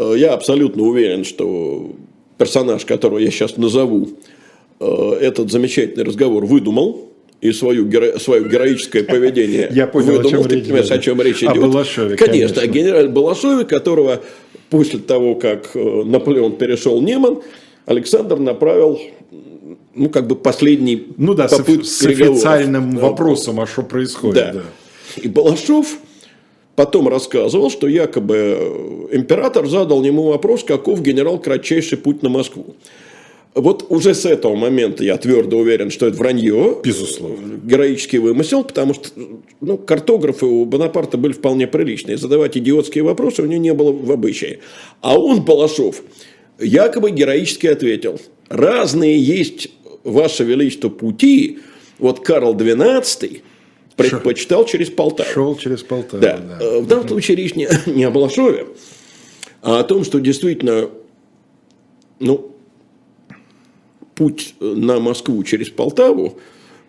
Э, Я абсолютно уверен, что персонаж, которого я сейчас назову, э, этот замечательный разговор выдумал и свою, геро- свое героическое поведение (laughs) Я понял, о выдумал. чем Ты речь, понимаешь, о чем речь О идет? Балашове, конечно. конечно. О генерале Балашове, которого после того, как э, Наполеон перешел Неман, Александр направил ну, как бы последний Ну да, с, попытку с официальным Да. вопросом, а что происходит. Да. да. И Балашов потом рассказывал, что якобы э, император задал ему вопрос, каков генерал кратчайший путь на Москву. Вот уже с этого момента я твердо уверен, что это вранье. Безусловно. Героический вымысел, потому что ну, картографы у Бонапарта были вполне приличные. Задавать идиотские вопросы у него не было в обычае. А он, Балашов, якобы героически ответил. Разные есть, Ваше Величество, пути. Вот Карл XII предпочитал через Полтаву. Шел через Полтаву, да. да. В данном случае речь не, (laughs) не о Балашове, а о том, что действительно, ну, путь на Москву через Полтаву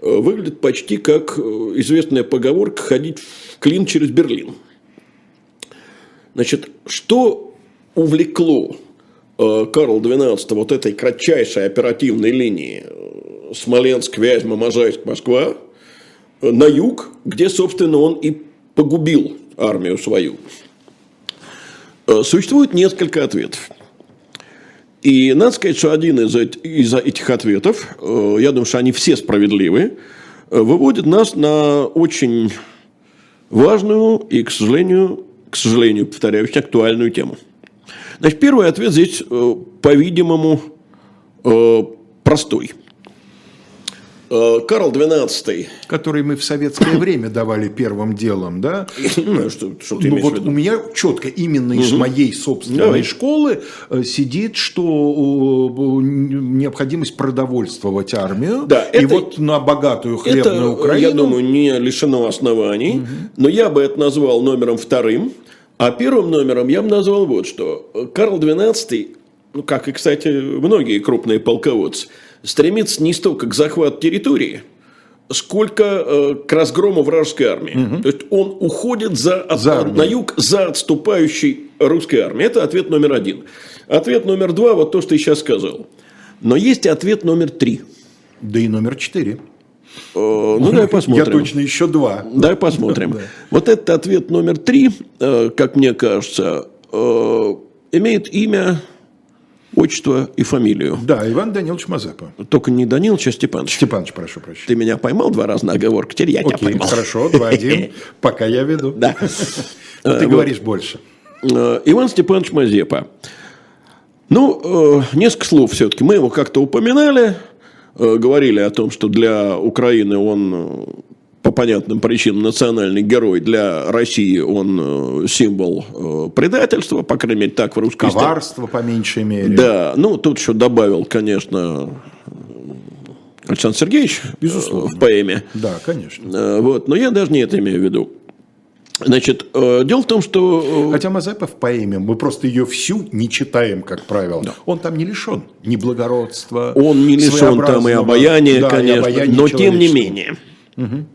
э, выглядит почти как э, известная поговорка «ходить в клин через Берлин». Значит, что увлекло э, Карл XII вот этой кратчайшей оперативной линии Смоленск, Вязьма, Можайск, Москва на юг, где, собственно, он и погубил армию свою. Существует несколько ответов. И надо сказать, что один из, из этих ответов, э, я думаю, что они все справедливы, э, выводит нас на очень важную и, к сожалению, к сожалению, повторяюсь, актуальную тему. Значит, первый ответ здесь, э, по-видимому, простой – Э, Карл XII. Который мы в советское время давали первым делом, да? Что, что ты ну, вот у меня четко именно из моей собственной школы э, сидит, что необходимость продовольствовать армию. Да, и вот на богатую хлебную это, Украину. Я думаю, не лишено оснований, но я бы это назвал номером вторым. А первым номером я бы назвал вот что. Карл XII, ну, как и, кстати, многие крупные полководцы, стремится не столько к захвату территории, сколько э, к разгрому вражеской армии. Угу. То есть он уходит за, за на юг за отступающей русской армией. Это ответ номер один. Ответ номер два, вот то, что я сейчас сказал. Но есть и ответ номер три. Да и номер четыре. Э, ну, давай (laughs) посмотрим. Я точно еще два. Давай посмотрим. (laughs) Вот этот ответ номер три, э, как мне кажется, э, имеет имя отчество и фамилию. Да, Иван Данилович Мазепа. Только не Данилович, а Степанович. Степанович, прошу прощения. Ты меня поймал два раза на оговорку, теперь я Окей, тебя поймал. хорошо, два-один, (laughs) пока я веду. Да. (laughs) Ты говоришь больше. Э, Иван Степанович Мазепа. Ну, э, несколько слов все-таки. Мы его как-то упоминали, э, говорили о том, что для Украины он по понятным причинам национальный герой для России, он э, символ э, предательства, по крайней мере, так в русской Коварство, по меньшей мере. Да, ну, тут еще добавил, конечно, Александр Сергеевич э, Безусловно. в поэме. Да, конечно. Вот, но я даже не это имею в виду. Значит, дело в том, что... Хотя Мазепа в поэме, мы просто ее всю не читаем, как правило. Да. Он там не лишен ни благородства. Он не лишен там и обаяния, да, конечно, и обаяния но тем не менее. Угу.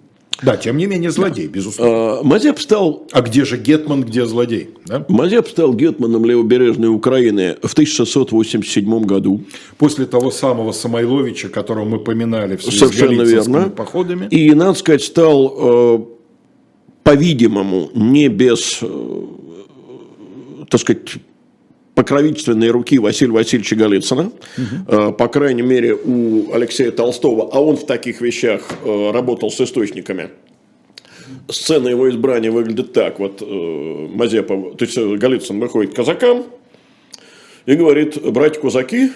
Да, тем не менее злодей, безусловно. А, Мазеп стал... А где же Гетман, где злодей? Да? Мазеп стал Гетманом левобережной Украины в 1687 году. После того самого Самойловича, которого мы поминали в связи Совершенно с верно. походами. И, надо сказать, стал, э, по-видимому, не без, э, так сказать, покровительственной руки Василия Васильевича Голицына. Угу. По крайней мере, у Алексея Толстого, а он в таких вещах э, работал с источниками. Сцена его избрания выглядит так. Вот э, Мазепа, то есть Голицын выходит к казакам и говорит, братья кузаки,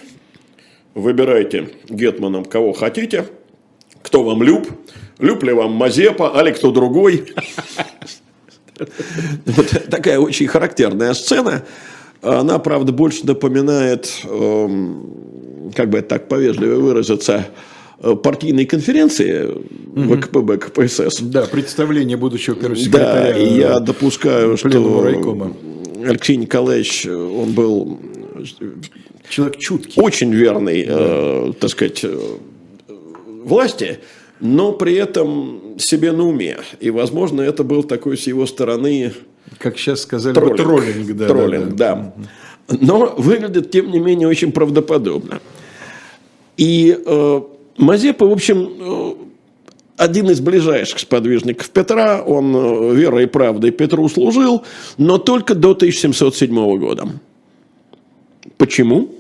выбирайте гетманом кого хотите, кто вам люб, люб ли вам Мазепа, али кто другой. (laughs) такая очень характерная сцена. Она, правда, больше напоминает, эм, как бы это так повежливо выразиться, э, партийной конференции угу. ВКПБ КПСС. Да, представление будущего первого секретаря. Да, и я допускаю, что райкома. Алексей Николаевич, он был человек чуткий, очень верный, да. э, так сказать, э, власти, но при этом себе на уме. И, возможно, это был такой с его стороны как сейчас сказали, троллинг. троллинг, да, троллинг, да, да. да. Но выглядит, тем не менее, очень правдоподобно. И э, Мазепа, в общем, э, один из ближайших сподвижников Петра, он э, верой и правдой Петру служил, но только до 1707 года. Почему?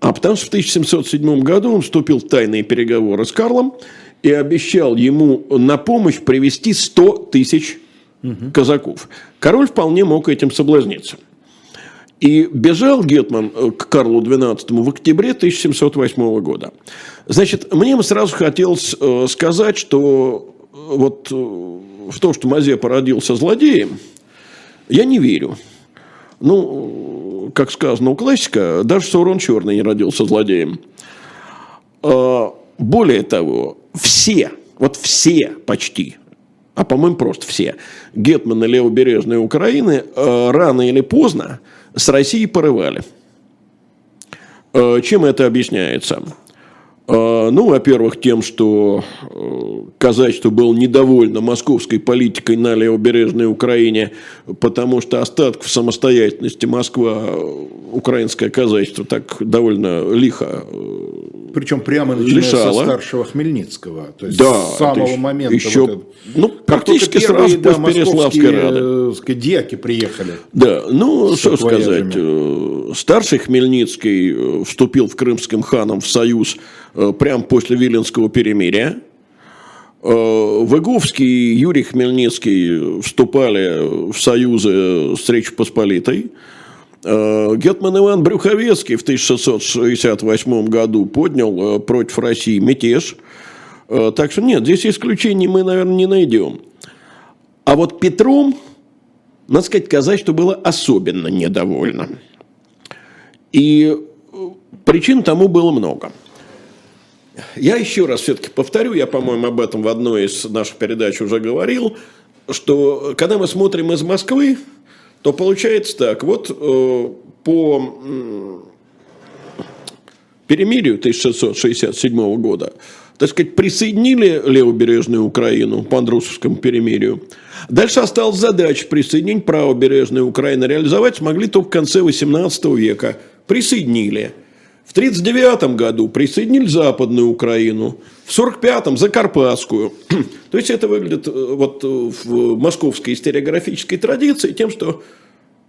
А потому что в 1707 году он вступил в тайные переговоры с Карлом и обещал ему на помощь привести 100 тысяч угу. казаков. Король вполне мог этим соблазниться. И бежал Гетман э, к Карлу XII в октябре 1708 года. Значит, мне сразу хотелось э, сказать, что э, вот в то, что Мазепа родился злодеем, я не верю. Ну, как сказано у классика, даже Саурон Черный не родился злодеем. А, более того, все, вот все почти, а по-моему просто все, гетманы левобережной Украины рано или поздно с Россией порывали. Э, чем это объясняется? Э, ну, во-первых, тем, что э, казачество было недовольно московской политикой на левобережной Украине, потому что остатков самостоятельности Москва, украинское казачество так довольно лихо причем прямо начиная со старшего Хмельницкого. То есть да, с самого момента. Еще, вот это, ну, практически первые, сразу да, после Переславской Рады. Сказать, диаки приехали. Да, ну, что сказать. Старший Хмельницкий вступил в Крымским ханом в союз прямо после Виленского перемирия. Выговский и Юрий Хмельницкий вступали в союзы с Речью Посполитой. Гетман Иван Брюховецкий в 1668 году поднял против России мятеж. Так что нет, здесь исключений мы, наверное, не найдем. А вот Петром, надо сказать, казачество было особенно недовольно. И причин тому было много – я еще раз все-таки повторю, я, по-моему, об этом в одной из наших передач уже говорил, что когда мы смотрим из Москвы, то получается так, вот э, по перемирию 1667 года, так сказать, присоединили левобережную Украину по Андрусовскому перемирию. Дальше осталась задача присоединить правобережную Украину. Реализовать смогли только в конце 18 века. Присоединили. В 1939 году присоединили Западную Украину, в 1945-м Закарпатскую. (clears throat) То есть это выглядит э, вот э, в московской историографической традиции тем, что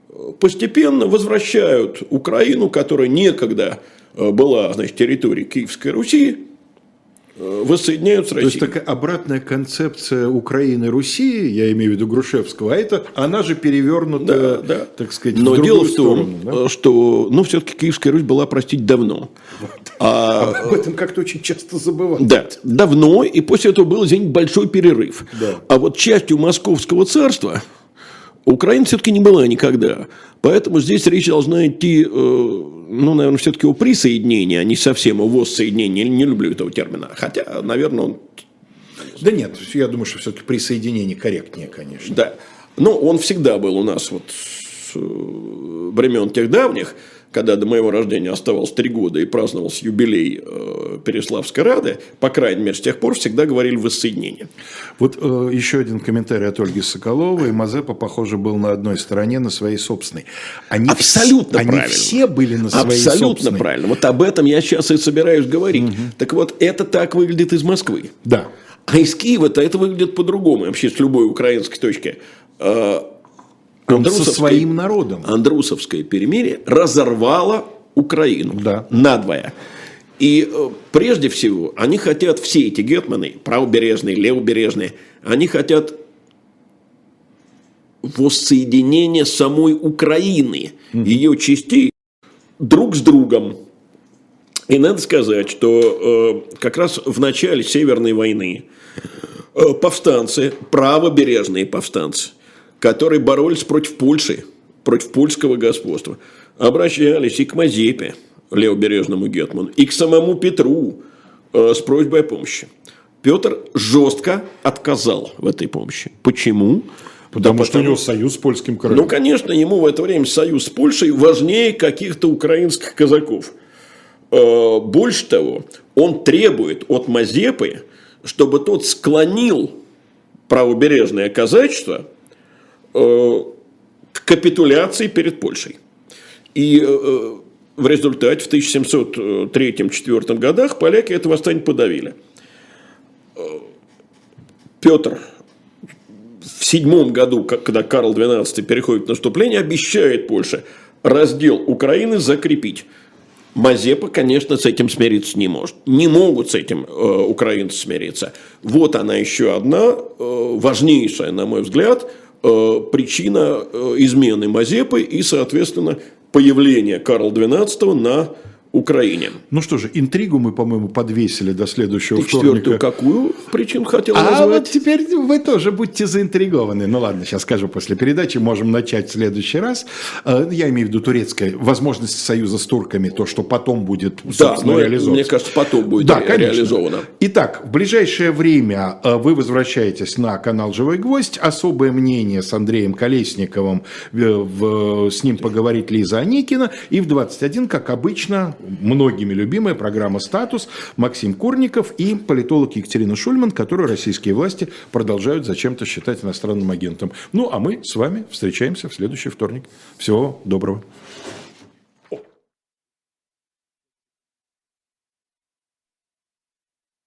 э, постепенно возвращают Украину, которая некогда была значит, территорией Киевской Руси, воссоединяют с Россией. То есть такая обратная концепция Украины Руси, я имею в виду Грушевского, а это она же перевернута, да, да. так сказать, Но в дело в том, сторону, да? что ну, все-таки Киевская Русь была, простить, давно. Вот. А, об этом как-то очень часто забывают. Да, давно, и после этого был, извините, большой перерыв. Да. А вот частью Московского царства Украина все-таки не была никогда. Поэтому здесь речь должна идти, э, ну, наверное, все-таки о присоединении, а не совсем о воссоединении. Не люблю этого термина. Хотя, наверное, он... Да нет, я думаю, что все-таки присоединение корректнее, конечно. Да. Но он всегда был у нас вот с э, времен тех давних когда до моего рождения оставалось три года и праздновался юбилей э, Переславской Рады, по крайней мере, с тех пор всегда говорили воссоединение. Вот э, еще один комментарий от Ольги Соколовой. Мазепа, похоже, был на одной стороне, на своей собственной. Они Абсолютно вс- правильно. Они все были на своей Абсолютно собственной. правильно. Вот об этом я сейчас и собираюсь говорить. Угу. Так вот, это так выглядит из Москвы. Да. А из Киева-то это выглядит по-другому, вообще с любой украинской точки. Со своим народом. Андрусовское перемирие разорвало Украину да. надвое. И э, прежде всего они хотят, все эти гетманы, правобережные, левобережные, они хотят воссоединения самой Украины, ее частей друг с другом. И надо сказать, что э, как раз в начале Северной войны э, повстанцы, правобережные повстанцы, которые боролись против Польши, против польского господства, обращались и к Мазепе, левобережному гетману, и к самому Петру э, с просьбой о помощи. Петр жестко отказал в этой помощи. Почему? Потому да, что потому... у него союз с польским королем. Ну, конечно, ему в это время союз с Польшей важнее каких-то украинских казаков. Э, больше того, он требует от Мазепы, чтобы тот склонил правобережное казачество к капитуляции перед Польшей. И э, в результате в 1703-1704 годах поляки это восстание подавили. Э, Петр в седьмом году, когда Карл XII переходит в наступление, обещает Польше раздел Украины закрепить. Мазепа, конечно, с этим смириться не может. Не могут с этим э, украинцы смириться. Вот она еще одна, э, важнейшая, на мой взгляд, Э, причина э, измены Мазепы и, соответственно, появления Карла XII на Украине. Ну что же, интригу мы, по-моему, подвесили до следующего Ты четвертую вторника. какую причину хотел А назвать? вот теперь вы тоже будьте заинтригованы. Ну ладно, сейчас скажу после передачи, можем начать в следующий раз. Э, Я имею в виду турецкая возможность союза с турками, то, что потом будет, Да, это, реализовано. мне кажется, потом будет Да, ре- конечно. реализовано. Итак, в ближайшее время э, вы возвращаетесь на канал «Живой гвоздь». Особое мнение с Андреем Колесниковым. э, с ним поговорит Лиза Аникина. И в 21, как обычно, многими любимая программа «Статус». Максим Курников и политолог Екатерина Шульман, которую российские власти продолжают зачем-то считать иностранным агентом. Ну, а мы с вами встречаемся в следующий вторник. Всего доброго.